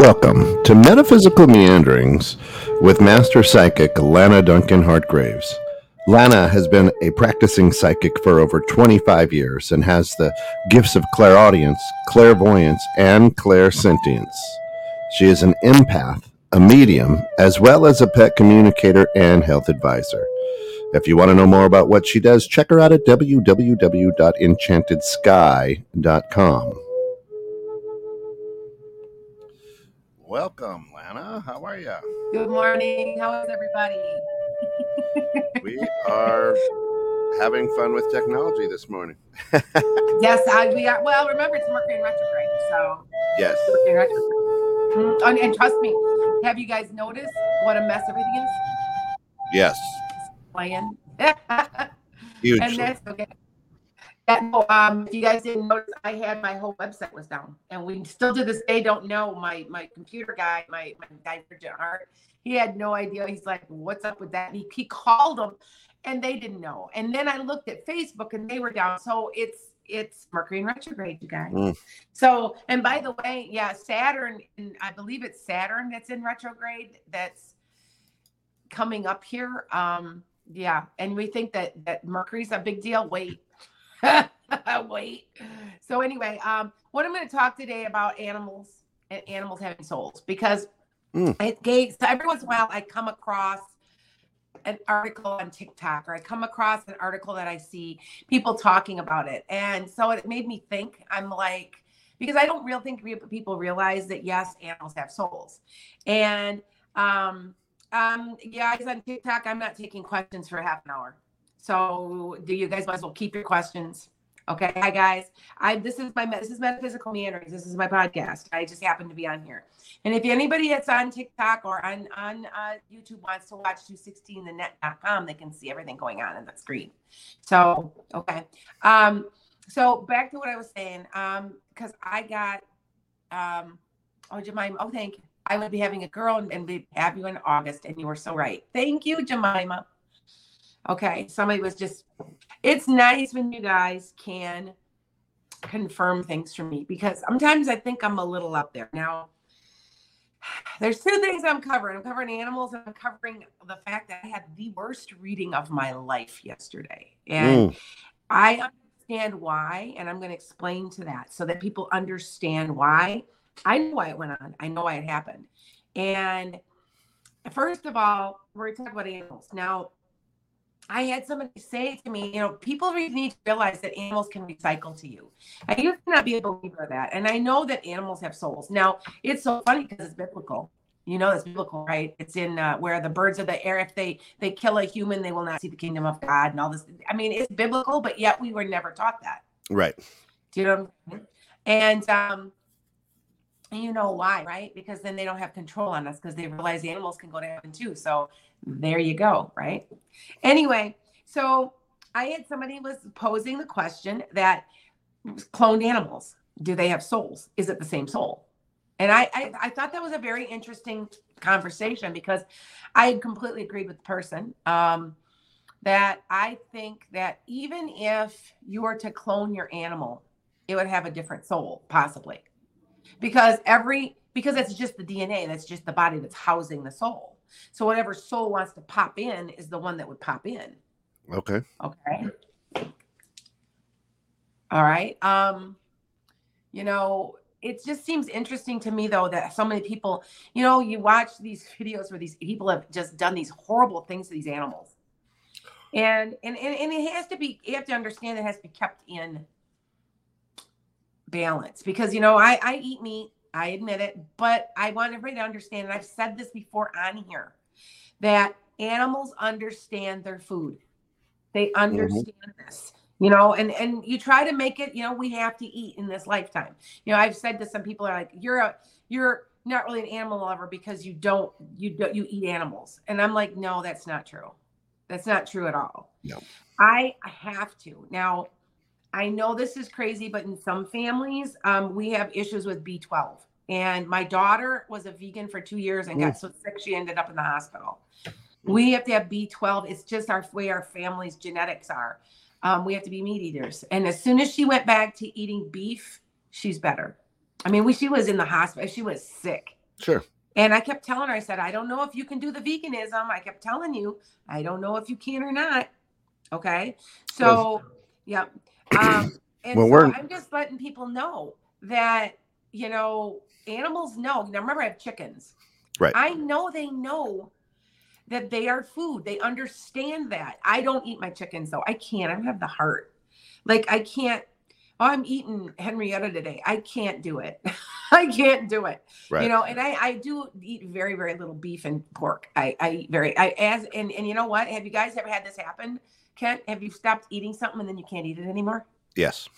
Welcome to Metaphysical Meanderings with Master Psychic Lana Duncan Hartgraves. Lana has been a practicing psychic for over 25 years and has the gifts of clairaudience, clairvoyance, and clairsentience. She is an empath, a medium, as well as a pet communicator and health advisor. If you want to know more about what she does, check her out at www.enchantedsky.com. Welcome, Lana. How are you? Good morning. How is everybody? we are having fun with technology this morning. yes, I, we are. Well, remember it's Mercury in retrograde, so yes. Mercury retrograde. Mm-hmm. And, and, trust me, have you guys noticed what a mess everything is? Yes. Playing. Huge. And that's okay. Yeah, no, um, if you guys didn't notice, I had my whole website was down, and we still to this day don't know. My my computer guy, my my divergent heart, he had no idea. He's like, "What's up with that?" And he, he called them, and they didn't know. And then I looked at Facebook, and they were down. So it's it's Mercury in retrograde, you guys. Mm. So, and by the way, yeah, Saturn, and I believe it's Saturn that's in retrograde. That's coming up here. Um, yeah, and we think that that Mercury's a big deal. Wait, wait. So anyway, um, what I'm going to talk today about animals and animals having souls because mm. it gave so every once in a while I come across an article on TikTok or I come across an article that I see people talking about it. And so it made me think, I'm like, because I don't real think people realize that yes, animals have souls. And um, um, yeah, guys on TikTok, I'm not taking questions for half an hour. So do you guys might as well keep your questions. Okay, hi guys. I this is my this is metaphysical meanderings. This is my podcast. I just happen to be on here. And if anybody that's on TikTok or on on uh, YouTube wants to watch 216thenet.com, they can see everything going on in the screen. So okay. Um, so back to what I was saying. Um, because I got um, oh Jemima. Oh, thank you. I would be having a girl and, and have you in August, and you were so right. Thank you, Jemima. Okay, somebody was just. It's nice when you guys can confirm things for me because sometimes I think I'm a little up there. Now, there's two things I'm covering. I'm covering animals and I'm covering the fact that I had the worst reading of my life yesterday. And mm. I understand why, and I'm going to explain to that so that people understand why. I know why it went on. I know why it happened. And first of all, we're talking about animals. Now, I had somebody say to me, you know, people really need to realize that animals can recycle to you. And you cannot be a believer of that. And I know that animals have souls. Now, it's so funny because it's biblical. You know, it's biblical, right? It's in uh, where the birds of the air, if they they kill a human, they will not see the kingdom of God and all this. I mean, it's biblical, but yet we were never taught that. Right. Do you know what I mean? And um, you know why, right? Because then they don't have control on us because they realize the animals can go to heaven too. So there you go, right? Anyway, so I had somebody was posing the question that cloned animals, do they have souls? Is it the same soul? And I, I, I thought that was a very interesting conversation because I had completely agreed with the person. Um, that I think that even if you were to clone your animal, it would have a different soul, possibly because every because it's just the DNA, that's just the body that's housing the soul. So whatever soul wants to pop in is the one that would pop in. Okay. Okay. All right. Um, you know, it just seems interesting to me though that so many people, you know, you watch these videos where these people have just done these horrible things to these animals. And and and, and it has to be you have to understand it has to be kept in balance because you know I, I eat meat i admit it but i want everybody to understand and i've said this before on here that animals understand their food. They mm-hmm. understand mm-hmm. this you know and and you try to make it you know we have to eat in this lifetime. You know i've said to some people are like you're a you're not really an animal lover because you don't you don't you eat animals. And i'm like no that's not true. That's not true at all. No. I have to. Now I know this is crazy, but in some families, um, we have issues with B12. And my daughter was a vegan for two years and got so sick she ended up in the hospital. We have to have B12. It's just our way our family's genetics are. Um, we have to be meat eaters. And as soon as she went back to eating beef, she's better. I mean, we, she was in the hospital. She was sick. Sure. And I kept telling her, I said, I don't know if you can do the veganism. I kept telling you, I don't know if you can or not. Okay. So, Well- yeah. Um, and Well, so we're- I'm just letting people know that, you know, animals know. Now, remember, I have chickens. Right. I know they know that they are food. They understand that. I don't eat my chickens, though. I can't. I don't have the heart. Like, I can't. Oh, I'm eating Henrietta today. I can't do it. I can't do it Right. you know and i i do eat very very little beef and pork i i eat very i as and and you know what have you guys ever had this happen kent have you stopped eating something and then you can't eat it anymore? Yes.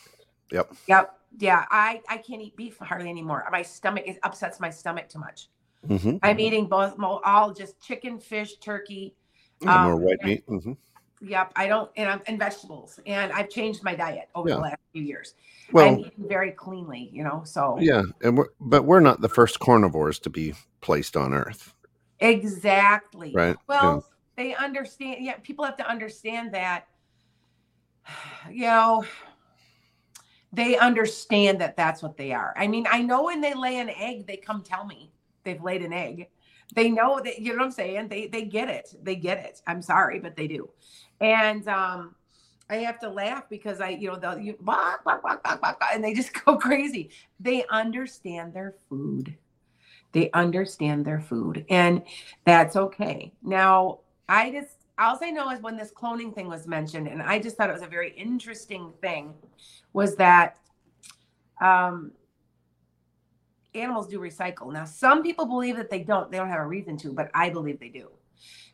yep. Yep. yeah i i can't eat beef hardly anymore. My stomach it upsets my stomach too much. Hmm i'm eating both all just chicken fish turkey more Um, white and- meat. hmm yep i don't and i'm and vegetables and i've changed my diet over Yeah. the last few years. I'm Well, eating very cleanly you know so yeah, and we're, but we're not the first carnivores to be placed on Earth, exactly. Right? Well, they understand. Yeah, people have to understand that. You know, they understand that that's what they are. I mean, I know when they lay an egg, they come tell me they've laid an egg. They know that you know what I'm saying. They they get it. They get it. I'm sorry, but they do. And um, I have to laugh because I, you know, they'll you bark, bark, bark, and they just go crazy. They understand their food. They understand their food, and that's okay. Now, I just all I know is when this cloning thing was mentioned, and I just thought it was a very interesting thing, was that um, animals do recycle. Now, some people believe that they don't. They don't have a reason to, but I believe they do.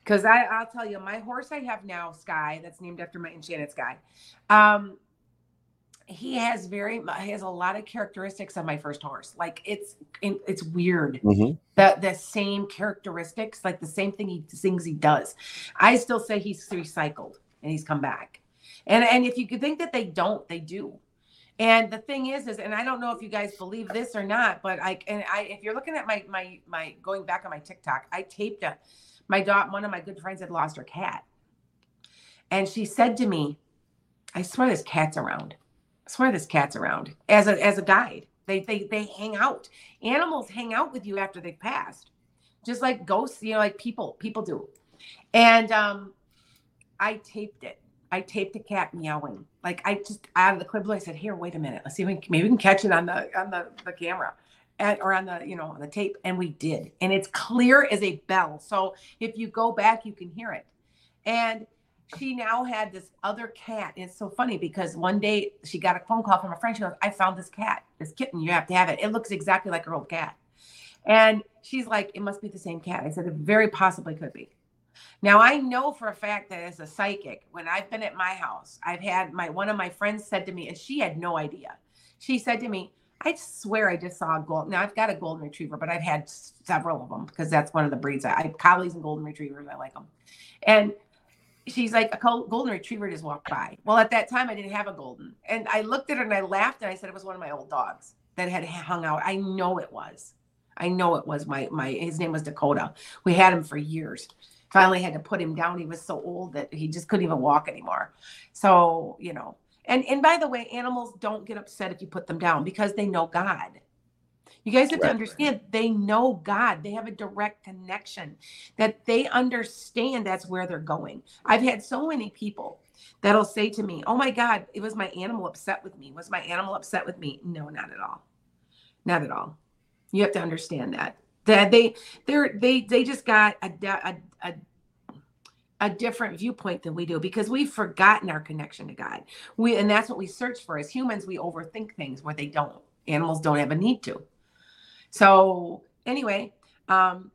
Because I, I'll tell you, my horse I have now, Sky, that's named after my enchanted Sky. Um, he has very, he has a lot of characteristics of my first horse. Like it's, it's weird hmm the the same characteristics, like the same thing he things he does. I still say he's recycled and he's come back. And and if you could think that they don't, they do. And the thing is, is and I don't know if you guys believe this or not, but I and I if you're looking at my my my going back on my TikTok, I taped a my dog, one of my good friends had lost her cat. And she said to me, I swear this cat's around. I swear this cat's around as a as a guide. They they they hang out. Animals hang out with you after they've passed, just like ghosts. You know, like people people do. And um, I taped it. I taped the cat meowing. Like I just out of the clip. I said, "Here, wait a minute. Let's see if we can, maybe we can catch it on the on the, the camera." And, or on the you know on the tape and we did and it's clear as a bell so if you go back you can hear it and she now had this other cat. It's so funny because one day she got a phone call from a friend. She goes, I found this cat, this kitten. You have to have it. It looks exactly like her old cat. And she's like, It must be the same cat. I said, It very possibly could be. Now I know for a fact that as a psychic, when I've been at my house, I've had my one of my friends said to me, and she had no idea. She said to me, I swear I just saw a gold. Now I've got a golden retriever, but I've had several of them because that's one of the breeds. I, I have collies and golden retrievers. I like them. And she's like, a golden retriever just walked by. Well, at that time, I didn't have a golden. And I looked at her and I laughed and I said it was one of my old dogs that had hung out. I know it was. I know it was my my his name was Dakota. We had him for years. Finally had to put him down. He was so old that he just couldn't even walk anymore. So, you know. And and by the way, animals don't get upset if you put them down because they know God. You guys have to understand they know God. They have a direct connection that they understand that's where they're going. I've had so many people that'll say to me, "Oh my God, it was my animal upset with me. Was my animal upset with me?" No, not at all. Not at all. You have to understand that that they they're they they just got a a a, a different viewpoint than we do because we've forgotten our connection to God. We and that's what we search for as humans. We overthink things where they don't. Animals don't have a need to. So anyway, um,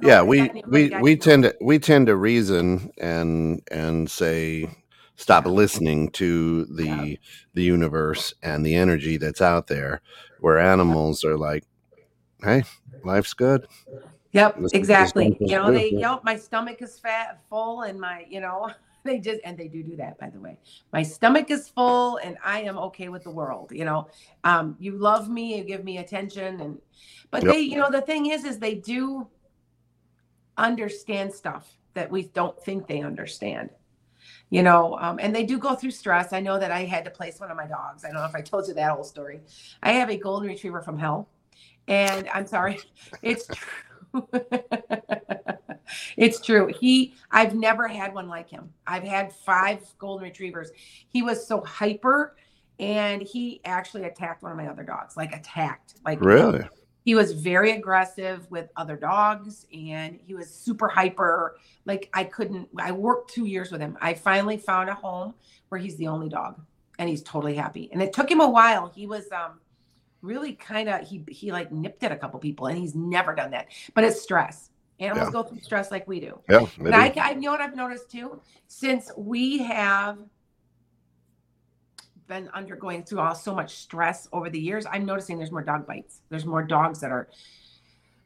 yeah we we we tend to we tend to reason and and say stop listening to the Yeah. the universe and the energy that's out there where animals are like hey life's good. Yep, This exactly. this You know, they yep, my stomach is fat, full, and my, you know, they just and they do do that, by the way. My stomach is full, and I am okay with the world. You know, um, you love me, you give me attention, and but Yep. they, you know, the thing is, is they do understand stuff that we don't think they understand. You know, um, and they do go through stress. I know that I had to place one of my dogs. I don't know if I told you that whole story. I have a golden retriever from hell And I'm sorry, it's true. it's true. He, I've never had one like him. I've had five golden retrievers. He was so hyper and he actually attacked one of my other dogs, like attacked, like really. He was very aggressive with other dogs and he was super hyper. Like I couldn't, I worked two years with him. I finally found a home where he's the only dog and he's totally happy. And it took him a while. He was, um, really kind of he he like nipped at a couple people and he's never done that but it's stress animals yeah. go through stress like we do. Yeah and I, I you know what i've noticed too? Since we have been undergoing through all so much stress over the years i'm noticing there's more dog bites. There's more dogs that are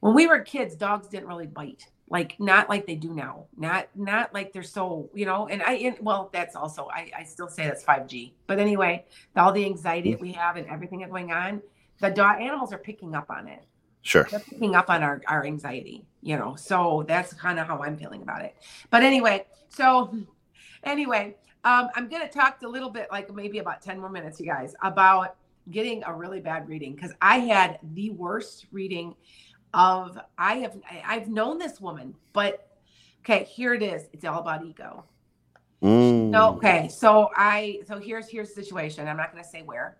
when we were kids dogs didn't really bite. Like not like they do now. Not not like they're so you know and i and, well that's also I, I still say that's 5g but anyway all the anxiety mm. that we have and everything that's going on the dog animals are picking up on it. Sure. They're picking up on our, our anxiety, you know. So that's kind of how I'm feeling about it. But anyway, so anyway, um, I'm gonna talk a little bit, like maybe about 10 more minutes, you guys, about getting a really bad reading because I had the worst reading of I have I've known this woman, but okay, here it is. It's all about ego. Mm. Okay, so I so here's here's the situation. I'm not gonna say where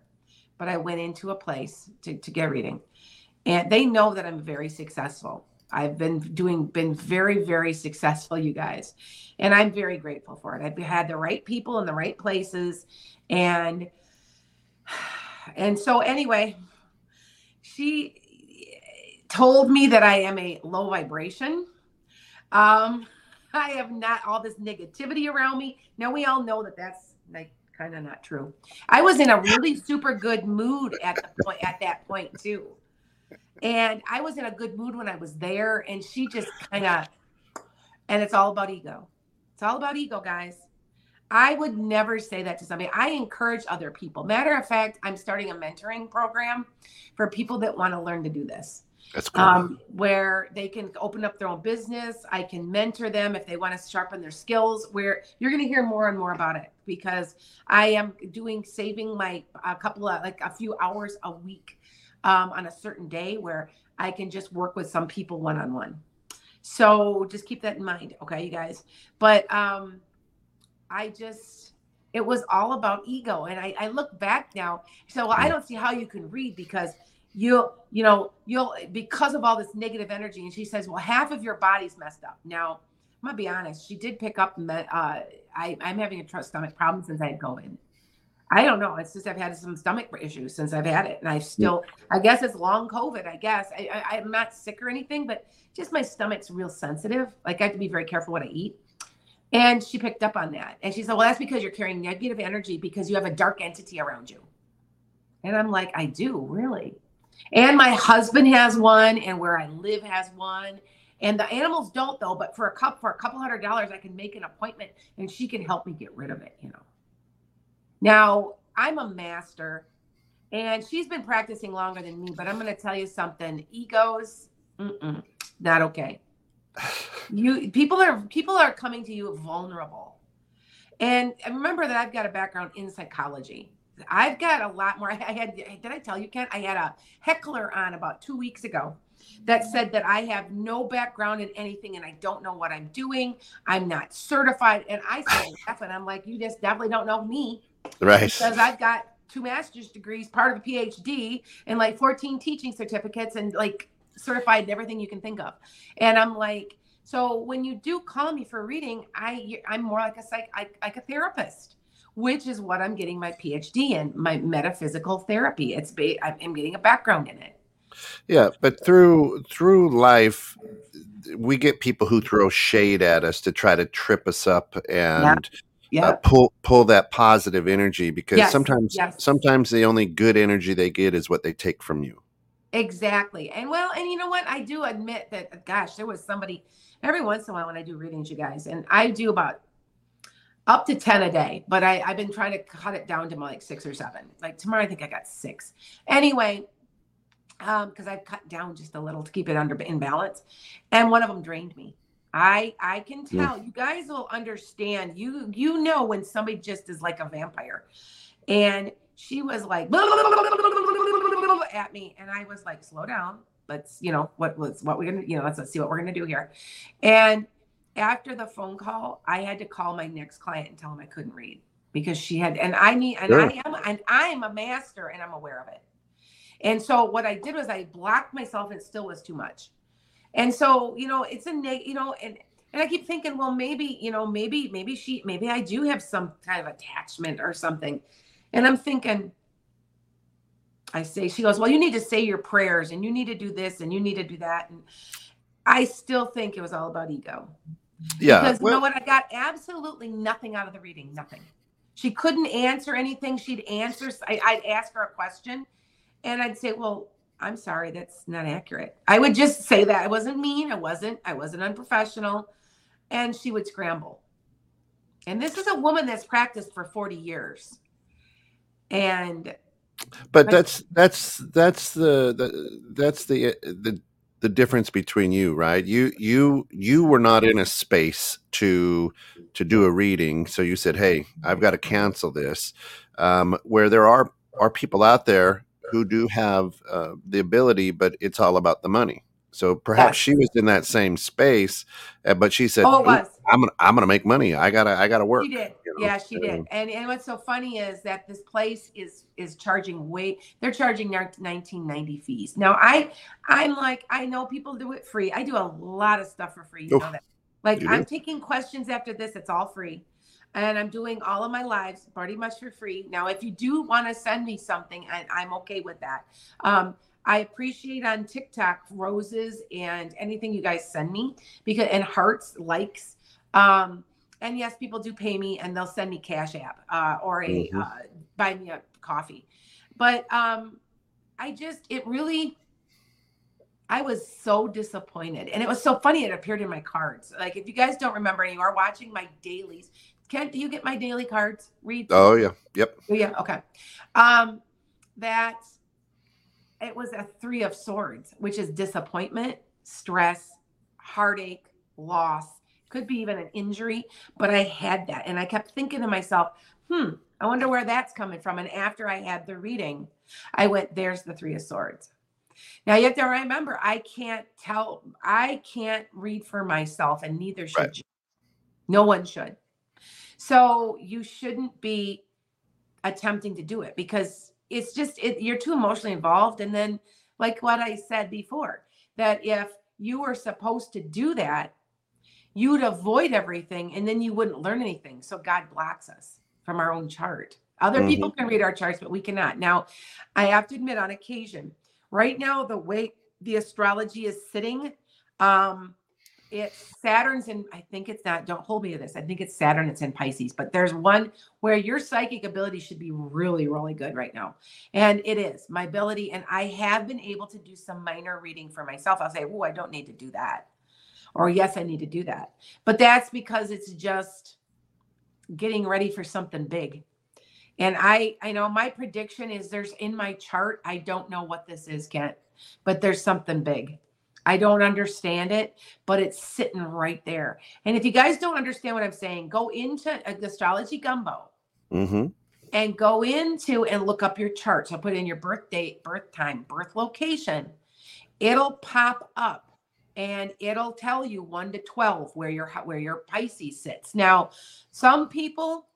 but I went into a place to, to get reading. And they know that I'm very successful. I've been doing, been very, very successful, you guys. And I'm very grateful for it. I've had the right people in the right places. And, and so anyway, she told me that I am a low vibration. Um, I have not all this negativity around me. Now we all know that that's like kind of not true. I was in a really super good mood at the point at that point too. And I was in a good mood when I was there and she just kind of and it's all about ego. It's all about ego, guys. I would never say that to somebody. I encourage other people. Matter of fact, I'm starting a mentoring program for people that want to learn to do this. That's cool. Um, where they can open up their own business. I can mentor them if they want to sharpen their skills. Where you're going to hear more and more about it because I am doing saving my a couple of like a few hours a week um, on a certain day where I can just work with some people one on one. So just keep that in mind, okay, you guys. But um, I just it was all about ego, and I, I look back now. So well, I don't see how you can read because you'll you know you'll because of all this negative energy and she says well half of your body's messed up now i'm gonna be honest she did pick up uh, I, i'm having a trust stomach problem since i had covid i don't know it's just i've had some stomach issues since i've had it and i mm. still i guess it's long covid i guess I, I, i'm not sick or anything but just my stomach's real sensitive like i have to be very careful what i eat and she picked up on that and she said well that's because you're carrying negative energy because you have a dark entity around you and i'm like i do really and my husband has one, and where I live has one. And the animals don't though, but for a cup for a couple hundred dollars, I can make an appointment and she can help me get rid of it, you know. Now, I'm a master and she's been practicing longer than me, but I'm going to tell you something. Egos, not okay. You people are people are coming to you vulnerable. And remember that I've got a background in psychology. I've got a lot more. I had, did I tell you, Ken? I had a heckler on about two weeks ago that said that I have no background in anything and I don't know what I'm doing. I'm not certified. And I said, and I'm like, you just definitely don't know me. Right. Because I've got two master's degrees, part of a PhD, and like 14 teaching certificates and like certified in everything you can think of. And I'm like, so when you do call me for a reading, I I'm more like a psych like a therapist which is what I'm getting my PhD in, my metaphysical therapy. It's ba- I'm getting a background in it. Yeah, but through through life, we get people who throw shade at us to try to trip us up and yeah. Uh, pull pull that positive energy because yes. sometimes yes. sometimes the only good energy they get is what they take from you. Exactly, and well, and you know what? I do admit that. Gosh, there was somebody every once in a while when I do readings, you guys, and I do about up to 10 a day, but I, I've been trying to cut it down to like six or seven. Like tomorrow, I think I got six. Anyway, um, because I've cut down just a little to keep it under in balance. And one of them drained me. I I can tell you guys will understand. You you know when somebody just is like a vampire. And she was like at me, and I was like, slow down. let's, you know, what was what we're gonna, you know, let's, let's see what we're gonna do here. And after the phone call, I had to call my next client and tell him I couldn't read because she had, and I need, and sure. I am, and I am a master and I'm aware of it. And so what I did was I blocked myself and it still was too much. And so, you know, it's a neg, you know, and and I keep thinking, well, maybe, you know, maybe, maybe she, maybe I do have some kind of attachment or something. And I'm thinking, I say, she goes, well, you need to say your prayers and you need to do this and you need to do that. And I still think it was all about ego. Yeah. Because well, you know what? I got absolutely nothing out of the reading, nothing. She couldn't answer anything. She'd answer, I, I'd ask her a question and I'd say, well, I'm sorry, that's not accurate. I would just say that. I wasn't mean. I wasn't, I wasn't unprofessional. And she would scramble. And this is a woman that's practiced for 40 years. And but that's that's that's the, the that's the the the difference between you right you you you were not in a space to to do a reading so you said hey i've got to cancel this um, where there are are people out there who do have uh, the ability, but it's all about the money. So perhaps yes. she was in that same space, uh, but she said, "Oh, I'm gonna, I'm gonna make money. I gotta, I gotta work." She did, you know? yeah, she did. And and what's so funny is that this place is is charging way. They're charging 1990 fees. Now I, I'm like, I know people do it free. I do a lot of stuff for free. You know that. Like I'm taking questions after this. It's all free and I'm doing all of my lives pretty much for free. Now, if you do want to send me something, and I'm okay with that. Um, I appreciate on TikTok roses and anything you guys send me because and hearts, likes. Um, and yes, people do pay me and they'll send me Cash App uh, or a mm-hmm. uh, buy me a coffee. But um, I just it really I was so disappointed. And it was so funny. It appeared in my cards. Like, if you guys don't remember and you are watching my dailies, can do you get my daily cards? Read. Oh yeah. Yep. Oh, yeah. Okay. Um, that it was a three of swords, which is disappointment, stress, heartache, loss. Could be even an injury, but I had that, and I kept thinking to myself, "Hmm, I wonder where that's coming from." And after I had the reading, I went, "There's the three of swords." Now you have to remember, I can't tell, I can't read for myself, and neither should right. you. No one should. So you shouldn't be attempting to do it because it's just it, you're too emotionally involved. And then, like what I said before, that if you were supposed to do that, you would avoid everything and then you wouldn't learn anything. So God blocks us from our own chart. Other mm-hmm. people can read our charts, but we cannot. Now, I have to admit, on occasion, right now, the way the astrology is sitting, um, it's Saturn's in, I think it's not, don't hold me to this. I think it's Saturn, it's in Pisces, but there's one where your psychic ability should be really, really good right now. And it is my ability. And I have been able to do some minor reading for myself. I'll say, oh, I don't need to do that. Or yes, I need to do that. But that's because it's just getting ready for something big. And I, I know my prediction is there's in my chart, I don't know what this is, Kent, but there's something big. I don't understand it, but it's sitting right there. And if you guys don't understand what I'm saying, go into a astrology gumbo mm-hmm. and go into and look up your chart. So put in your birth date, birth time, birth location. It'll pop up and it'll tell you 1 to 12 where your where your Pisces sits. Now, some people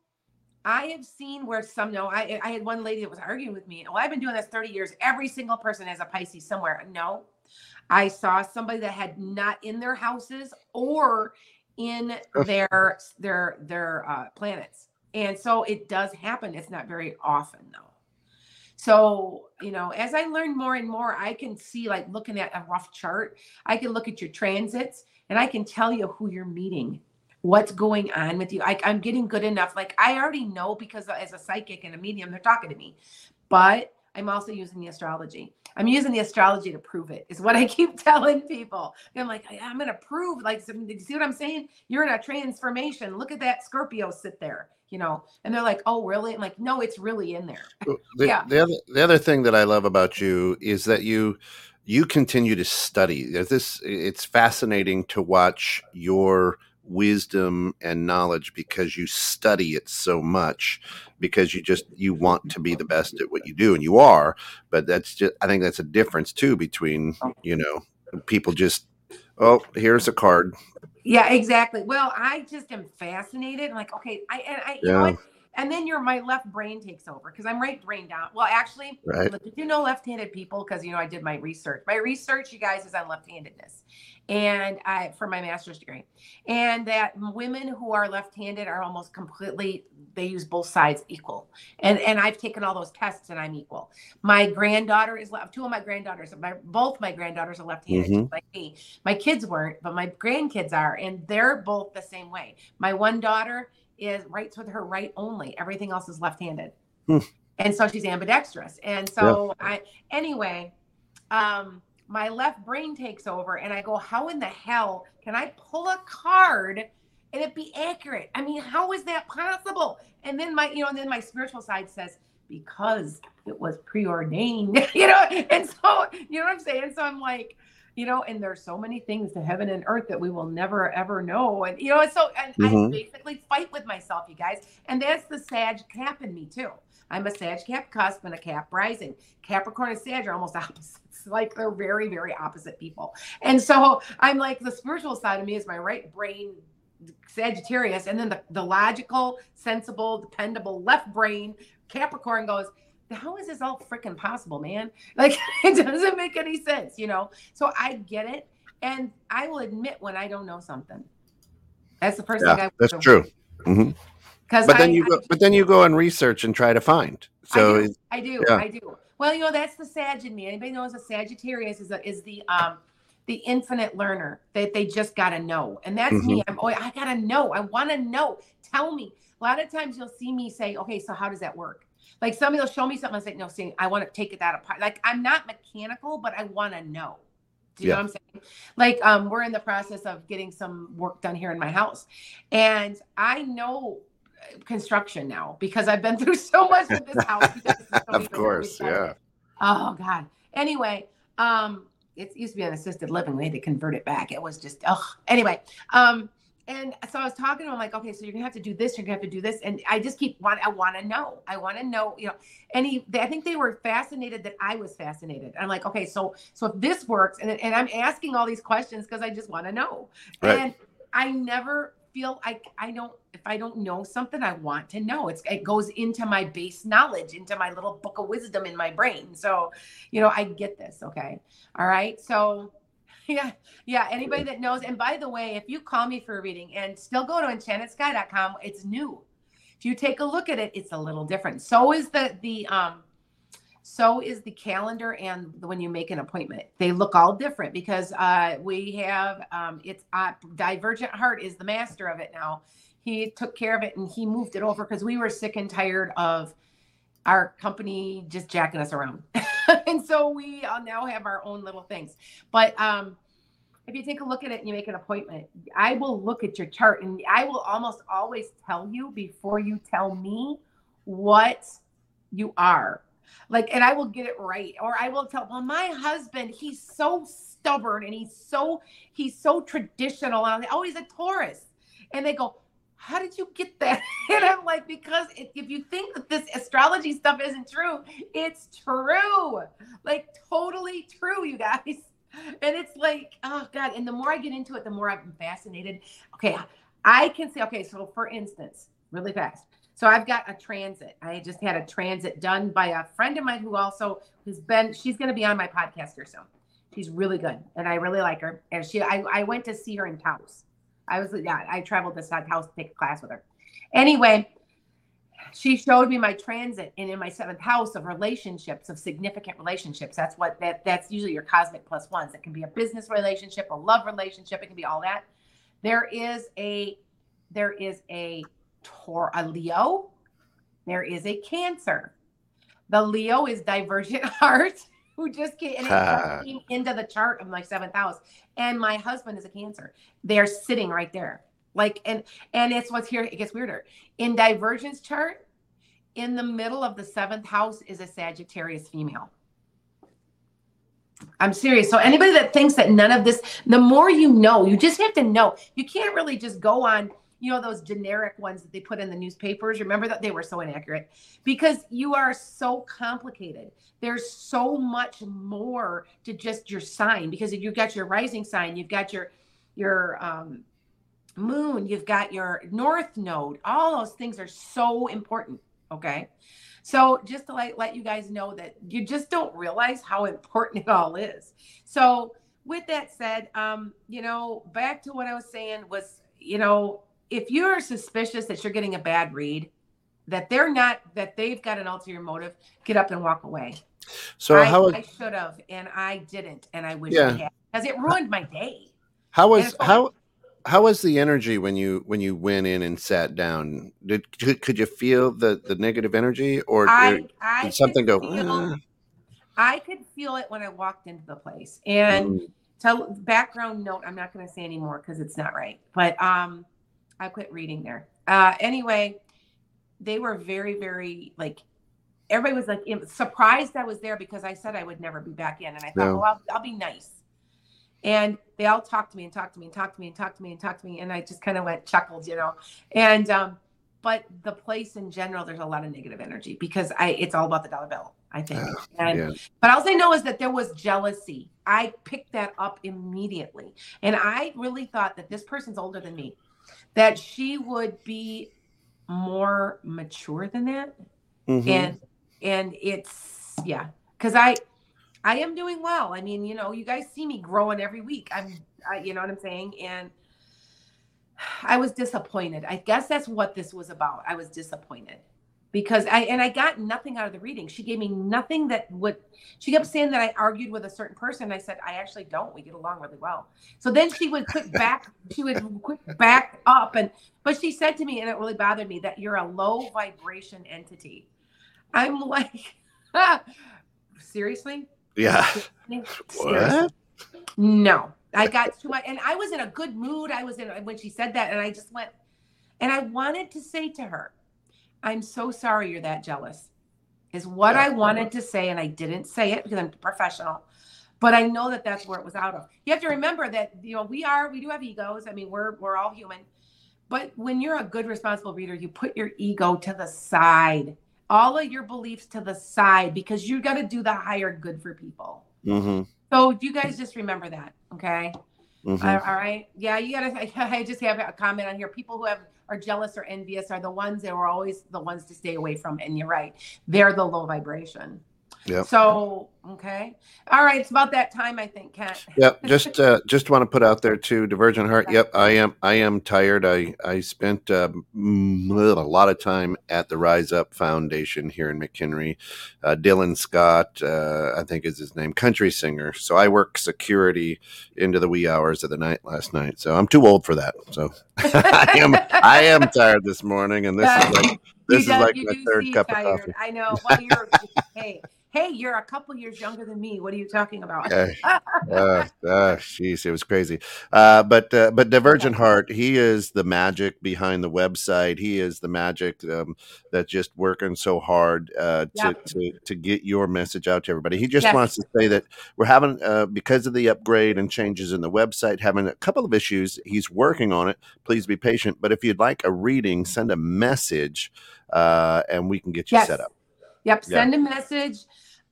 I have seen where some no, I I had one lady that was arguing with me. Oh, I've been doing this 30 years. Every single person has a Pisces somewhere. No, I saw somebody that had not in their houses or in their their their uh, planets, and so it does happen. It's not very often though. So you know, as I learn more and more, I can see like looking at a rough chart. I can look at your transits, and I can tell you who you're meeting what's going on with you. I, I'm getting good enough. Like I already know because as a psychic and a medium, they're talking to me. But I'm also using the astrology. I'm using the astrology to prove it, is what I keep telling people. I'm like, I'm going to prove, like, you see what I'm saying? You're in a transformation. Look at that Scorpio sit there, you know? And they're like, oh, really? I'm like, no, it's really in there. The, yeah. The other, the other thing that I love about you is that you, you continue to study. There's this, it's fascinating to watch your wisdom and knowledge because you study it so much because you just you want to be the best at what you do and you are but that's just i think that's a difference too between you know people just oh here's a card. Yeah exactly. Well i just am fascinated I'm like okay i and i you know Yeah. what and then your my left brain takes over because i'm right brain down. Well actually Right. did you know left-handed people because you know i did my research. My research you guys is on left-handedness and i for my master's degree. And that women who are left-handed are almost completely they use both sides equal. And and i've taken all those tests and i'm equal. My granddaughter is left two of my granddaughters my both my granddaughters are left-handed Mhm. like me. My kids weren't but my grandkids are and they're both the same way. My one daughter is writes with her right only. Everything else is left-handed. Hmm. and so she's ambidextrous. And so i anyway um my left brain takes over and i go how in the hell can i pull a card and it be accurate? I mean how is that possible? And then my you know and then my spiritual side says because it was preordained. You know and so you know what i'm saying? So i'm like you know and there's so many things to heaven and earth that we will never ever know and you know so and i Mhm. basically fight with myself you guys and that's the sag cap in me too. I'm a sag cap cusp and a cap rising. Capricorn and sag are almost opposites like they're very very opposite people. And so i'm like the spiritual side of me is my right brain sagittarius and then the, the logical sensible dependable left brain capricorn goes how is this all freaking possible man like it doesn't make any sense you know so i get it and i will admit when i don't know something that's the first thing yeah i that's true hmm because but then I, you I- go but then you go and research and try to find so I do. I do. yeah. I do. Well, you know, that's the Sag in me. Anybody knows a Sagittarius is a, is the um the infinite learner that they just gotta know, and that's me. Mm-hmm. I'm oh, I gotta know. I want to know. Tell me. A lot of times you'll see me say, okay, so how does that work? Like somebody will show me something. I say, no, see, I want to take it that apart. Like I'm not mechanical, but I want to know. Do you Yeah. know what I'm saying? Like um, we're in the process of getting some work done here in my house, and I know uh, construction now because I've been through so much with this house. You guys just don't of course yeah. Oh God. Anyway, um, it used to be an assisted living. We had to convert it back. It was just oh. Anyway, um, and so I was talking to him like, okay, so you're gonna have to do this. You're gonna have to do this, and I just keep want. I want to know. I want to know. You know, and he. They, I think they were fascinated that I was fascinated. I'm like, okay, so so if this works, and and I'm asking all these questions because I just want to know. Right. And I never feel like I don't. If I don't know something, I want to know. It's it goes into my base knowledge, into my little book of wisdom in my brain. So, you know, I get this. Okay, all right. So, yeah, yeah. Anybody that knows, and by the way, if you call me for a reading and still go to enchantedsky.com, it's new. If you take a look at it, it's a little different. So is the the um so is the calendar and when you make an appointment they look all different because uh we have um it's uh, divergent heart is the master of it now he took care of it and he moved it over because we were sick and tired of our company just jacking us around. And so we uh, now have our own little things. But um if you take a look at it and you make an appointment i will look at your chart and i will almost always tell you before you tell me what you are. Like and i will get it right. Or i will tell well my husband he's so stubborn and he's so he's so traditional. And i'm oh he's a taurus. And they go how did you get that and i'm like because if, you think that this astrology stuff isn't true it's true like totally true you guys and it's like oh god and the more i get into it the more i'm fascinated okay i can say okay so for instance really fast so I've got a transit. I just had a transit done by a friend of mine who also has been. She's going to be on my podcast here soon. She's really good, and I really like her. And she, I, I went to see her in Taos. I was, yeah, I traveled to Taos to take a class with her. Anyway, she showed me my transit and in my seventh house of relationships, of significant relationships. That's what that that's usually your cosmic plus ones. It can be a business relationship, a love relationship. It can be all that. There is a there is a Tor a Leo. There is a Cancer. The Leo is divergent heart, who just came, and it came into the chart of my seventh house. And my husband is a Cancer. They're sitting right there. Like and and it's what's here. It gets weirder. In Divergent's chart, in the middle of the seventh house is a Sagittarius female. I'm serious. So anybody that thinks that none of this, the more you know, you just have to know. You can't really just go on, you know, those generic ones that they put in the newspapers. Remember that they were so inaccurate because you are so complicated. There's so much more to just your sign because you've got your rising sign, you've got your your um moon, you've got your north node. All those things are so important. Okay. So just to like let you guys know that you just don't realize how important it all is. So with that said, um, you know, back to what I was saying was, you know, if you're suspicious that you're getting a bad read, that they're not that they've got an ulterior motive, get up and walk away. So I, how I should have and I didn't, and I wish Yeah. I had because it ruined my day. how was how how was the energy when you when you went in and sat down? Did could, could you feel the the negative energy or, or I I did something go? feel, "Uh, I could feel it when I walked into the place. And mm, tell background note, I'm not going to say anymore because it's not right. But um, I quit reading there. Uh, anyway, they were very, very like everybody was like surprised I was there because I said I would never be back in, and I thought, Yeah. well, I'll, I'll be nice. And they all talked to me and talked to me and talked to me and talked to me and talked to me, and I just kind of went chuckled, you know. And um, but the place in general, there's a lot of negative energy because I it's all about the dollar bill, I think. And yeah. but all I know is that there was jealousy. I picked that up immediately. And I really thought that this person's older than me, that she would be more mature than that. Mhm. And and it's yeah, because I I am doing well. I mean, you know, you guys see me growing every week. I'm I, you know what I'm saying? And I was disappointed. I guess that's what this was about. I was disappointed because I and I got nothing out of the reading. She gave me nothing that would. She kept saying that I argued with a certain person. I said I actually don't. We get along really well. So then she would quit back. she would quit back up and. But she said to me, and it really bothered me, that you're a low vibration entity. I'm like, seriously? yeah. Seriously? What? No, I got too much, and I was in a good mood. I was in when she said that, and I just went, and I wanted to say to her, "I'm so sorry you're that jealous." Is what I wanted to say, and I didn't say it because I'm professional. But I know that that's where it was out of. You have to remember that you know we are we do have egos. I mean we're we're all human, but when you're a good responsible reader, you put your ego to the side, all of your beliefs to the side because you got to do the higher good for people. hmm So you guys just remember that, okay? hmm All- all right. Yeah, you gotta. I just have a comment on here. People who have are jealous or envious are the ones that were always the ones to stay away from. And you're right, they're the low vibration. Yep. So okay, all right. It's about that time, I think, Kat. Yep. Just uh, just want to put out there too, Divergent Heart. Yep, I am. I am tired. I I spent uh, a lot of time at the Rise Up Foundation here in McHenry. Uh, Dylan Scott, uh, I think is his name, country singer. So I work security into the wee hours of the night last night. So I'm too old for that. So I am. I am tired this morning, and this is like this is You do- like my third cup tired. of coffee. I know. Well, you're hey, hey, you're a couple years younger than me. What are you talking about? Uh, uh, uh, jeez, it was crazy. Uh, but uh, but Divergent Heart, he is the magic behind the website. He is the magic um, that's just working so hard uh, to, Yep. to to get your message out to everybody. He just Yes. wants to say that we're having uh, because of the upgrade and changes in the website, having a couple of issues. He's working on it. Please be patient. But if you'd like a reading, send a message, uh, and we can get you Yes. set up. Yep. Yeah. Send a message.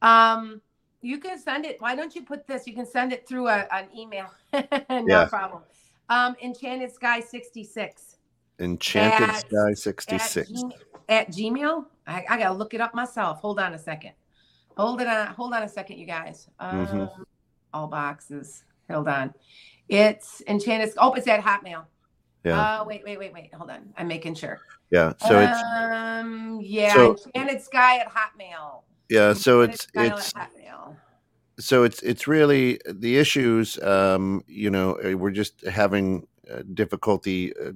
Um, you can send it. Why don't you put this? You can send it through a, an email. no Yeah. problem. Um, Enchanted Sky 66 Enchanted At- Sky at, sixty six. At Gmail. I, I gotta look it up myself. Hold on a second. Hold it on. Hold on a second, you guys. Um, Mhm. All boxes. Hold on. It's Enchanted. Oh, it's at Hotmail. Yeah, Uh, wait, wait, wait, wait. Hold on. I'm making sure. yeah. So it's um, yeah, so- Enchanted Sky at Hotmail. Yeah. So it's it's so it's it's really the issues um you know uh, we're just having uh, difficulty uh,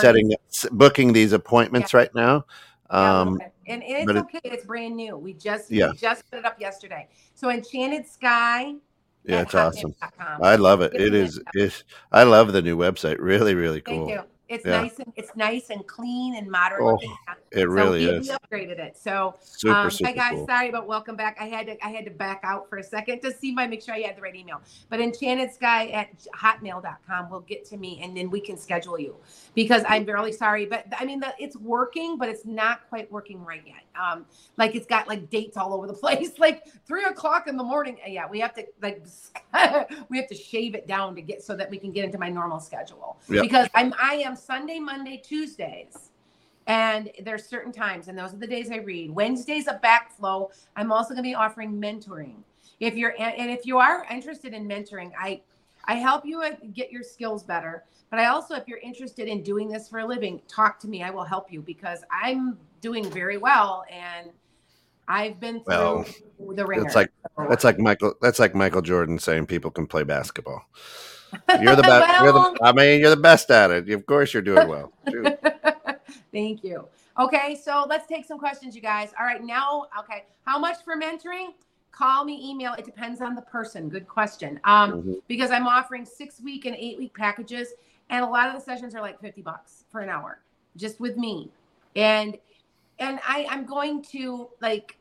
setting booking these appointments right now Yeah, um okay. and, and it's but it- okay. It's brand new. We just Yeah. we just put it up yesterday. So Enchanted Sky. yeah it's awesome i love it it me is it, i love the new website really really Thank cool you. It's Yeah. nice and it's nice and clean and modern Oh, looking. It So really is. we upgraded it. So Super, um, super hi guys, cool. sorry about welcome back. I had to I had to back out for a second to see my make sure I had the right email. But enchanted sky at hotmail.com will get to me and then we can schedule you because I'm really sorry. But I mean the, it's working, but it's not quite working right yet. Um, like it's got like dates all over the place, like three o'clock in the morning. Uh, Yeah, we have to like we have to shave it down to get so that we can get into my normal schedule. Yep. Because I'm I am Sunday, Monday, Tuesdays. And there's certain times, and those are the days I read. Wednesday's a backflow. I'm also going to be offering mentoring. If you're and if you are interested in mentoring, I I help you uh, get your skills better. But I also, if you're interested in doing this for a living, talk to me. I will help you because I'm doing very well, and I've been through Well, the ringer. It's like that's like Michael. That's like Michael Jordan saying people can play basketball. You're the best. you're the. I mean, you're the best at it. Of course, you're doing well. Thank you. Okay, so let's take some questions, you guys. All right, now, okay, how much for mentoring? Call me, email. It depends on the person. Good question. Um, Mhm. because I'm offering six week and eight week packages, and a lot of the sessions are like fifty bucks for an hour, just with me. And and I I'm going to like,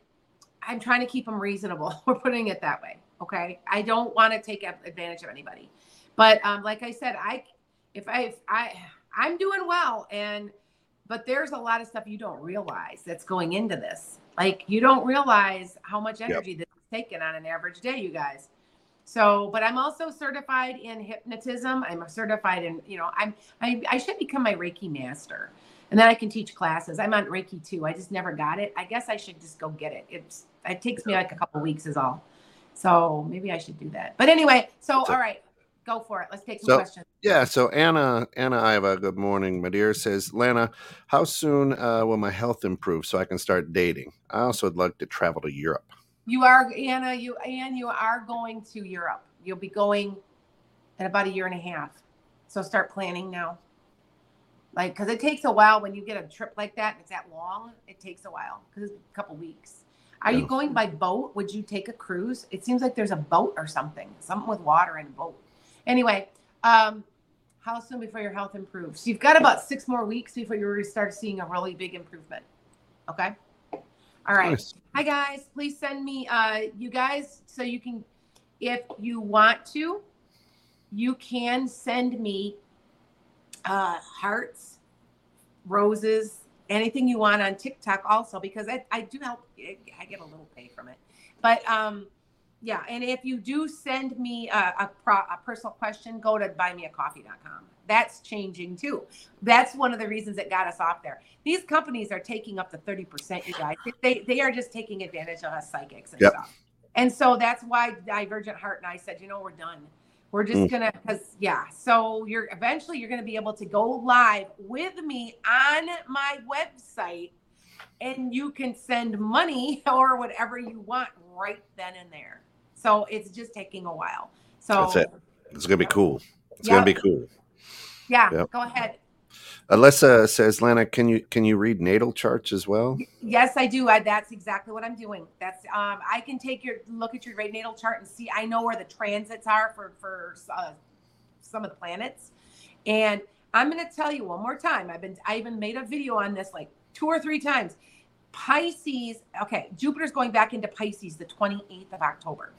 I'm trying to keep them reasonable. We're putting it that way. Okay, I don't want to take advantage of anybody, but um, like I said, I if I if I I'm doing well and but there's a lot of stuff you don't realize that's going into this. Like you don't realize how much energy this is taking on an average day, you guys. So, but I'm also certified in hypnotism. I'm certified in, you know, I'm I, I should become my Reiki master. And then I can teach classes. I'm on Reiki two. I just never got it. I guess I should just go get it. It's it takes me like a couple weeks is all. So maybe I should do that. But anyway, So- all right, go for it. Let's take some So- questions. Yeah. So Anna, Anna Iva, good morning, my dear. Says Lana, how soon uh, will my health improve so I can start dating? I also would like to travel to Europe. You are Anna. You Ann. You are going to Europe. You'll be going in about a year and a half. So start planning now. Like, because it takes a while when you get a trip like that. and It's that long. It takes a while because it's a couple weeks. Are you going by boat? Would you take a cruise? It seems like there's a boat or something, something with water and a boat. Anyway, um, how soon before your health improves? You've got about six more weeks before you start seeing a really big improvement. Okay. All right. Nice. Hi guys, please send me uh you guys so you can if you want to you can send me uh hearts, roses, anything you want on TikTok also because I, I do help I get a little pay from it. But um yeah, and if you do send me a, a, pro, a personal question, go to buymeacoffee.com. That's changing too. That's one of the reasons that got us off there. These companies are taking up to 30%, you guys. They, they are just taking advantage of us psychics and Yep. stuff. And so that's why Divergent Heart and I said, you know, we're done. We're just Mm. gonna, because yeah. So you're eventually you're gonna be able to go live with me on my website, and you can send money or whatever you want right then and there. So it's just taking a while. So That's it. It's gonna be cool. It's Yep. gonna be cool. yeah, Yep. go ahead. Alyssa says, Lana, can you can you read natal charts as well? Yes, I do. I, that's exactly what I'm doing. That's um, I can take your look at your natal chart and see. I know where the transits are for for uh, some of the planets, and I'm going to tell you one more time. I've been I even made a video on this like two or three times. Pisces. Okay, Jupiter's going back into Pisces the 28th of October.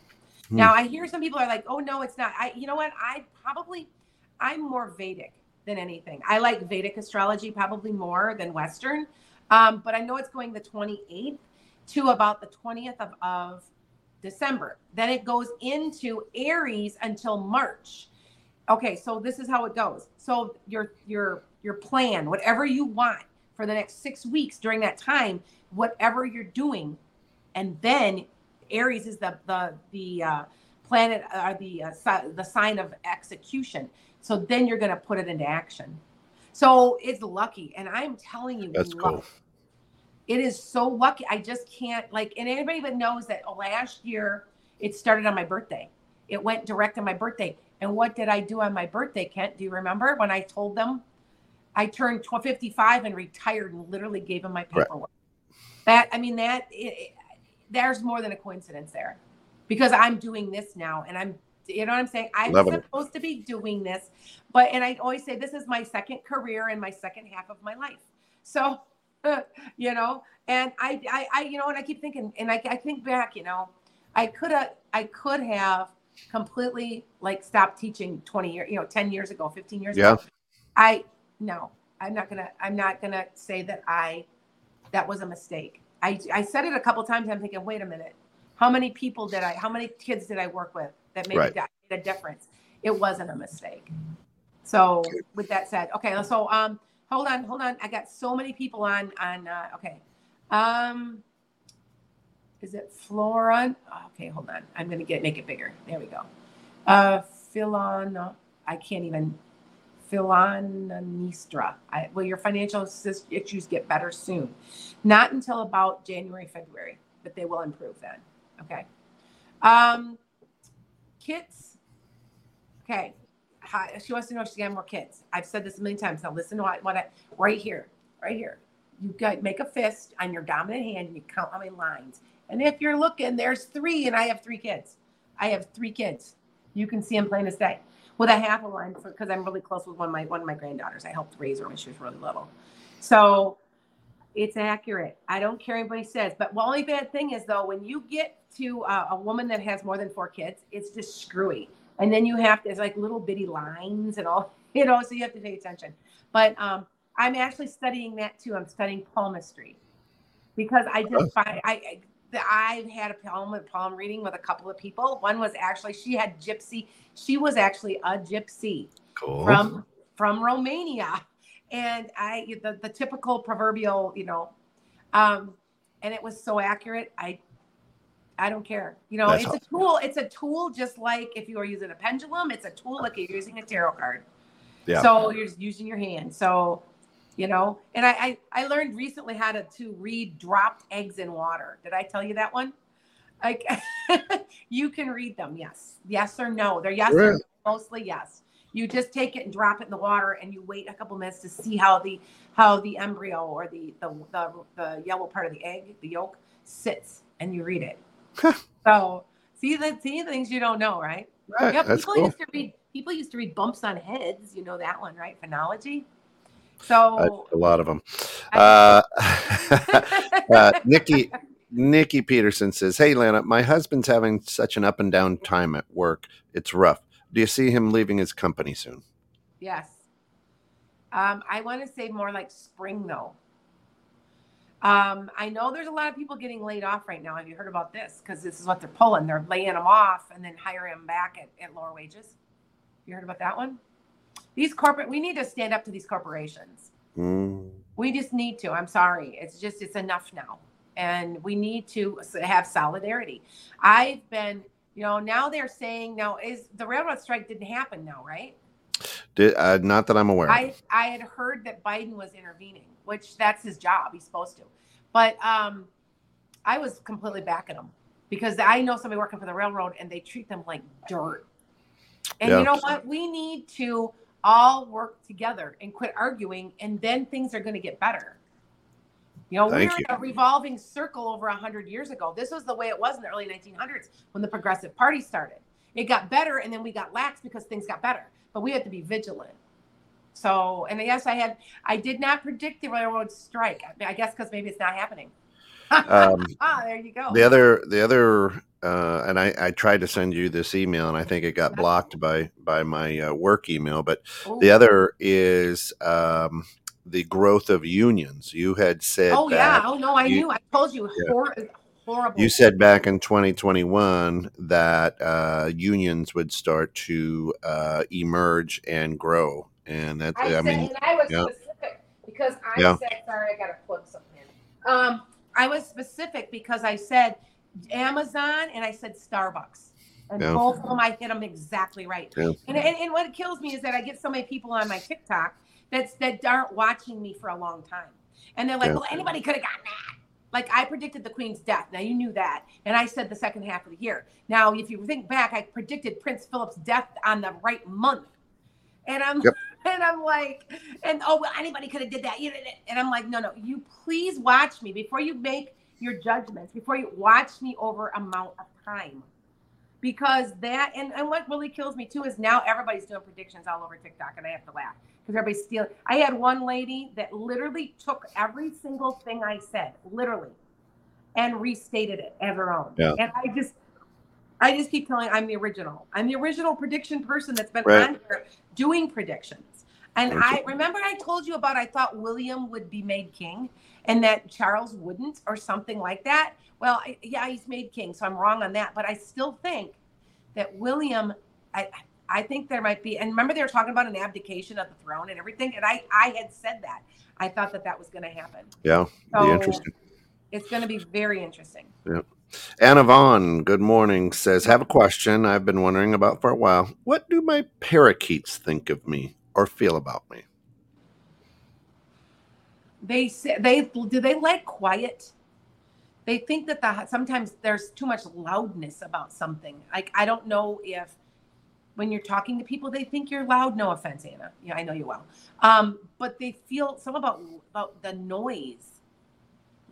Hmm. Now I hear some people are like, "Oh no, it's not." I you know what? I probably I'm more Vedic than anything. I like Vedic astrology probably more than Western. Um, but I know it's going the 28th to about the 20th of, of December. Then it goes into Aries until March. Okay, so this is how it goes. So your your your plan, whatever you want for the next six weeks during that time, whatever you're doing, and then Aries is the the the uh, planet or the uh, the sign of execution. So then you're going to put it into action. So it's lucky, and I'm telling you, That's luck. cool. It is so lucky. I just can't like, and anybody that knows that last year it started on my birthday. It went direct on my birthday. And what did I do on my birthday, Kent? Do you remember when I told them I turned tw- 55 and retired and literally gave them my Right. paperwork? That I mean, that it- there's more than a coincidence there, because I'm doing this now and I'm You know what I'm saying? I'm Loving it. supposed to be doing this, but and I always say this is my second career and my second half of my life. So, you know, and I, I, I, you know, and I keep thinking, and I, I think back, you know, I could have, I could have completely like stopped teaching 20 years, you know, 10 years ago, 15 years Yeah. ago. I, no, I'm not gonna, I'm not gonna say that I, that was a mistake. I, I said it a couple times. I'm thinking, wait a minute, how many people did I, how many kids did I work with that made, Right. made a difference? It wasn't a mistake. So with that said, okay, so um, hold on, hold on. I got so many people on on. Uh, okay, um, is it Flora? Okay, hold on. I'm gonna get make it bigger. There we go. Uh, Philon. I can't even. Philonistra. I, will your financial issues get better soon? Not until about January, February, but they will improve then. Okay. Um, kids. Okay. Hi, she wants to know if she got more kids. I've said this a million times. Now listen to what, what I right here, right here. You got make a fist on your dominant hand and you count how many lines. And if you're looking, there's three, and I have three kids. I have three kids. You can see them plain as day with a half a line because I'm really close with one of my one of my granddaughters. I helped raise her when she was really little. So it's accurate. I don't care what anybody says. But the only bad thing is though, when you get to uh, a woman that has more than four kids, it's just screwy. And then you have to, it's like little bitty lines and all, you know, so you have to pay attention. But um, I'm actually studying that too. I'm studying palmistry because I just find I, I the- I've had a palm palm reading with a couple of people. One was actually she had gypsy. She was actually a gypsy Cool. from from Romania, and I the the typical proverbial, you know, um, and it was so accurate. I I don't care. You know, That's it's a tool. It's a tool, just like if you are using a pendulum. It's a tool like you're using a tarot card. Yeah. So you're just using your hand. So, you know, and I, I I learned recently how to to read dropped eggs in water. Did I tell you that one? Like you can read them. Yes, yes or no. They're yes or no, mostly yes. You just take it and drop it in the water, and you wait a couple minutes to see how the how the embryo or the the the, the yellow part of the egg, the yolk, sits, and you read it. so see the see the things you don't know, right? Right, Yeah, people cool. used to read people used to read bumps on heads. You know that one, right? Phrenology. I- So a lot of them. Uh, uh, Nikki Nikki Peterson says, "Hey, Lana, my husband's having such an up and down time at work. It's rough. Do you see him leaving his company soon?" yes. Um, I want to say more like spring though. Um, I know there's a lot of people getting laid off right now. Have you heard about this? Because this is what they're pulling. They're laying them off and then hiring them back at, at lower wages. You heard about that one? These corporate, we need to stand up to these corporations. Mm, We just need to. I'm sorry. It's just, it's enough now. And we need to have solidarity. I've been, you know, now they're saying, now is the railroad strike didn't happen now, right? did, uh, not that I'm aware. of. I, I had heard that Biden was intervening, which that's his job. He's supposed to. But um, I was completely backing him because I know somebody working for the railroad and they treat them like dirt. And Yeah. you know what? We need to all work together and quit arguing, and then things are going to get better. You know, Thank we you. in a revolving circle over 100 years ago. This was the way it was in the early 1900s when the Progressive Party started. It got better, and then we got lax because things got better. But we had to be vigilant. So, and yes, I had, I did not predict the railroad strike. I, I guess because maybe it's not happening. Um, ah, there you go. the other, the other, uh, and I, I tried to send you this email, and I think it got blocked by by my uh, work email. But the other is um, the growth of unions. You had said Oh yeah. Oh no, I you- knew. I told you. Yeah. Hor- horrible. You said back in 2021 that uh, unions would start to uh, emerge and grow, and that I, I, said, mean, and I was yeah. specific because I Yeah. said, sorry, I got to plug something. Um, I was specific because I said Amazon and I said Starbucks. And Yeah. both of them, I hit them exactly right. Yeah. And, and, and what kills me is that I get so many people on my TikTok that's, that aren't watching me for a long time. And they're like, Yeah. well, anybody could have gotten that. Like I predicted the Queen's death. Now you knew that. And I said the second half of the year. Now, if you think back, I predicted Prince Philip's death on the right month. And I'm Yep. and I'm like, and oh well, anybody could have did that. You did it. And I'm like, no, no, you please watch me before you make your judgments, before you watch me over amount of time. because that and, and what really kills me too is now everybody's doing predictions all over TikTok and I have to laugh because everybody's stealing. I had one lady that literally took every single thing I said, literally, and restated it as her own. Yeah. And I just I just keep telling I'm the original. I'm the original prediction person that's been Right. on here doing predictions. And I remember I told you about I thought William would be made king and that Charles wouldn't or something like that. Well, I, yeah, he's made king, so I'm wrong on that. But I still think that William, I I think there might be. And remember they were talking about an abdication of the throne and everything, and I I had said that. I thought that that was going to happen. Yeah, be So interesting. it's going to be very interesting. Yeah. Anna Vaughn, good morning, says, Have a question I've been wondering about for a while. What do my parakeets think of me or feel about me? They say they do they like quiet. They think that the sometimes there's too much loudness about something. Like I don't know if when you're talking to people they think you're loud. No offense, Anna. Yeah, I know you well. Um, but they feel some about about the noise.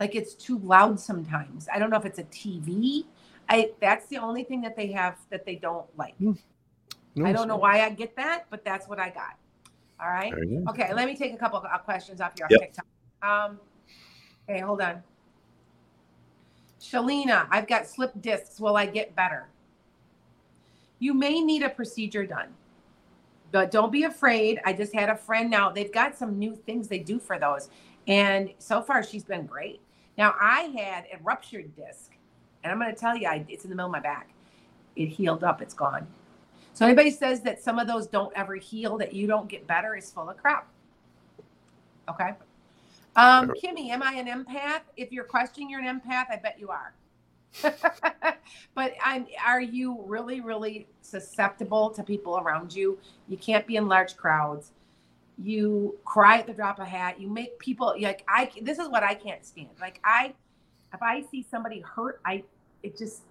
Like it's too loud sometimes. I don't know if it's a TV. I that's the only thing that they have that they don't like. No, I don't know why I get that, but that's what I got. All right. There you go. Okay, let me take a couple of uh, questions off your Yep. TikTok. Um, okay, hold on. Shalina, I've got slip discs. Will I get better? You may need a procedure done, but don't be afraid. I just had a friend now. They've got some new things they do for those, and so far she's been great. Now I had a ruptured disc, and I'm going to tell you, I, it's in the middle of my back. It healed up. It's gone. So anybody says that some of those don't ever heal, that you don't get better, is full of crap. Okay. Um, Kimmy, am I an empath? If you're questioning you're an empath, I bet you are. but I'm are you really, really susceptible to people around you? You can't be in large crowds. You cry at the drop of a hat. You make people like I this is what I can't stand. Like I if I see somebody hurt, I it just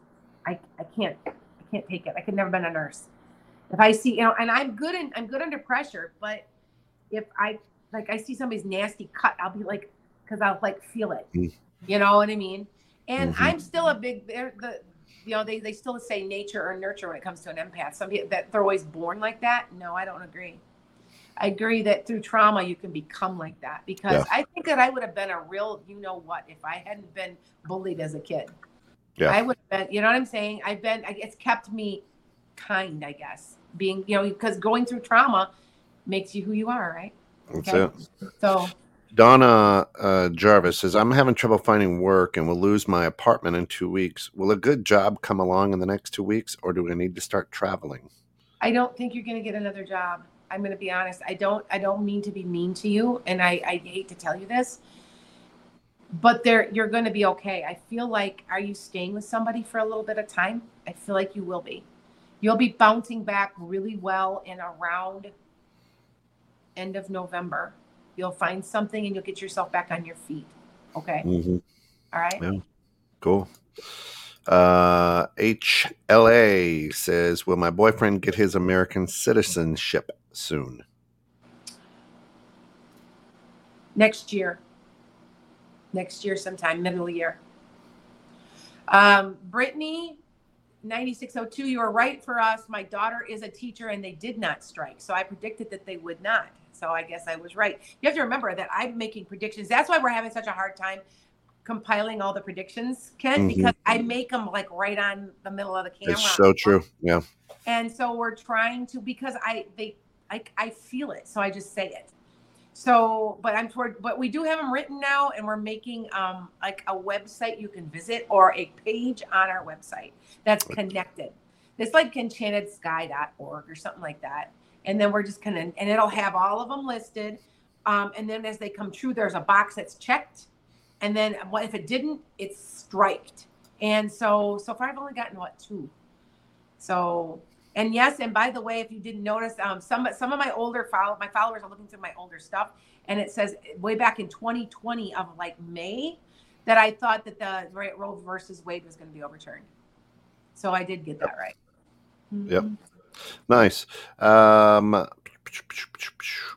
I I can't I can't take it. I could never been a nurse. If I see, you know, and I'm good and I'm good under pressure, but if I like I see somebody's nasty cut, I'll be like, because I'll like feel it. Mm. You know what I mean? And Mhm. I'm still a big the you know, they, they still say nature or nurture when it comes to an empath. Some people that they're always born like that. No, I don't agree. I agree that through trauma you can become like that because Yeah. I think that I would have been a real, you know what, if I hadn't been bullied as a kid. Yeah. I would have been, you know what I'm saying? I've been, it's kept me kind, I guess. Being, you know, because going through trauma makes you who you are, right? That's Okay. it. So, Donna uh, Jarvis says, I'm having trouble finding work and will lose my apartment in two weeks. Will a good job come along in the next two weeks or do I need to start traveling? I don't think you're going to get another job. I'm going to be honest. I don't. I don't mean to be mean to you, and I, I hate to tell you this, but there you're going to be okay. I feel like are you staying with somebody for a little bit of time? I feel like you will be. You'll be bouncing back really well in around end of November. You'll find something and you'll get yourself back on your feet. Okay. Mm-hmm. All right. Yeah. Cool. Uh, HLA says, Will my boyfriend get his American citizenship soon? next year. Next year, sometime middle of the year. Um, Brittany, 9602, you were right for us. My daughter is a teacher and they did not strike. So I predicted that they would not. So I guess I was right. You have to remember that I'm making predictions. That's why we're having such a hard time compiling all the predictions, Ken, Mhm. because I make them like right on the middle of the camera. It's so true. Yeah. and so we're trying to because i they I, I feel it so i just say it so but i'm toward but we do have them written now and we're making um like a website you can visit or a page on our website that's connected. It's like enchantedsky.org or something like that. And then we're just gonna and it'll have all of them listed. Um, and then as they come true there's a box that's checked. And then what if it didn't? It's striked. And so so far i've only gotten what two? So, and yes, and by the way, if you didn't notice, um, some some of my older follow my followers are looking through my older stuff, and it says way back in 2020 of like May that I thought that the right Roe versus Wade was going to be overturned. So I did get that right. Yep. Mhm. Nice. Um,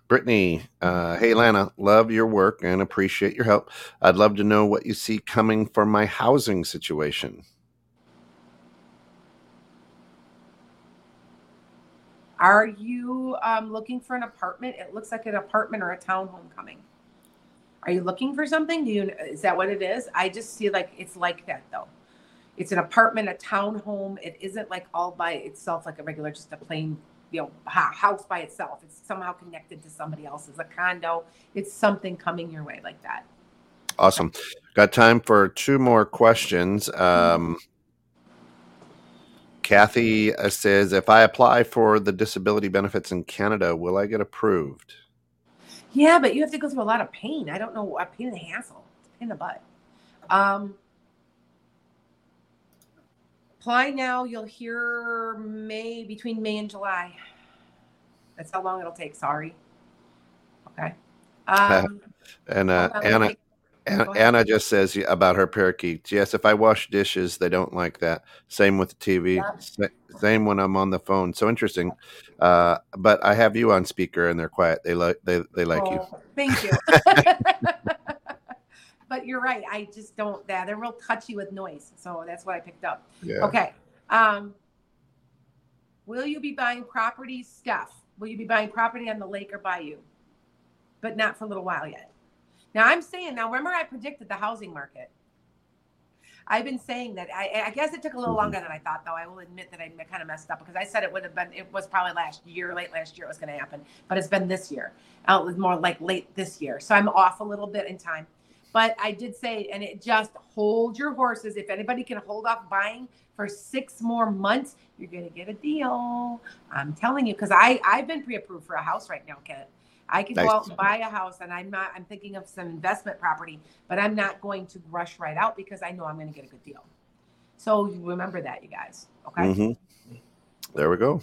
Brittany, uh, hey Lana, love your work and appreciate your help. I'd love to know what you see coming for my housing situation. Are you um, looking for an apartment? It looks like an apartment or a townhome coming. Are you looking for something? Do you is that what it is? I just see like it's like that though. It's an apartment, a townhome. It isn't like all by itself like a regular, just a plain, you know, house by itself. It's somehow connected to somebody else's, a condo. It's something coming your way like that. Awesome. Got time for two more questions. Um, Kathy uh, says, if I apply for the disability benefits in Canada, will I get approved? Yeah, but you have to go through a lot of pain. I don't know, a pain in the hassle, it's a pain in the butt. Um, apply now. You'll hear May between May and July. That's how long it'll take. Sorry. Okay. Um, and uh, Anna, Anna, just says about her parakeets. Yes, if I wash dishes, they don't like that. Same with the TV. Yeah. Same when I'm on the phone. So interesting. Uh, but I have you on speaker, and they're quiet. They like they they like oh, you. Thank you. but you're right. I just don't. That they're real touchy with noise, so that's what I picked up. Yeah. Okay. Um, will you be buying property, Steph? Will you be buying property on the lake or bayou? But not for a little while yet. Now I'm saying now remember I predicted the housing market. I've been saying that I, I guess it took a little mm-hmm. longer than I thought though. I will admit that I kind of messed up because I said it would have been it was probably last year, late last year it was going to happen, but it's been this year. Uh, it was more like late this year. So I'm off a little bit in time. But I did say, and it just hold your horses. If anybody can hold off buying for six more months, you're going to get a deal. I'm telling you, because I I've been pre-approved for a house right now, Kent. I can nice. go out and buy a house and I'm not, I'm thinking of some investment property, but I'm not going to rush right out because I know I'm going to get a good deal. So remember that, you guys. Okay. Mm-hmm. There we go.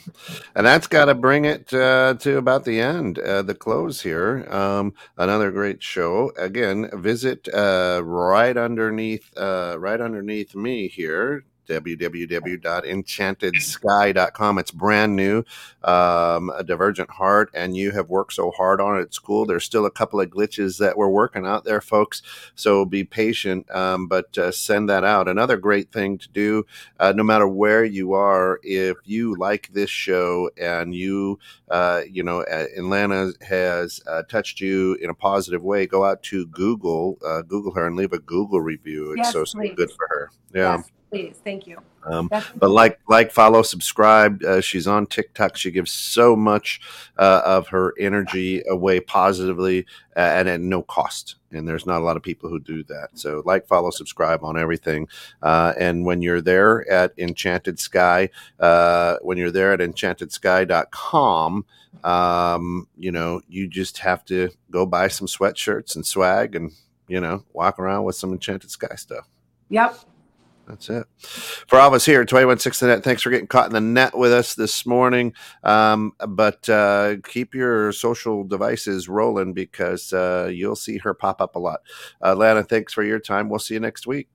And that's got to bring it uh, to about the end, uh, the close here. Um, another great show. Again, visit uh, right underneath, uh, right underneath me here www.enchantedsky.com. It's brand new, um, a Divergent Heart, and you have worked so hard on it. It's cool. There's still a couple of glitches that we're working out there, folks. So be patient, um, but uh, send that out. Another great thing to do, uh, no matter where you are, if you like this show and you, uh, you know, Atlanta has uh, touched you in a positive way, go out to Google, uh, Google her, and leave a Google review. It's yes, so, so good for her. Yeah. Yes please. Thank you. Um, but like, like, follow, subscribe. Uh, she's on TikTok. She gives so much uh, of her energy away positively uh, and at no cost. And there's not a lot of people who do that. So, like, follow, subscribe on everything. Uh, and when you're there at Enchanted Sky, uh, when you're there at enchantedsky.com, um, you know, you just have to go buy some sweatshirts and swag and, you know, walk around with some Enchanted Sky stuff. Yep. That's it. For all of us here at 216 The Net, thanks for getting caught in the net with us this morning. Um, but uh, keep your social devices rolling because uh, you'll see her pop up a lot. Uh, Lana, thanks for your time. We'll see you next week.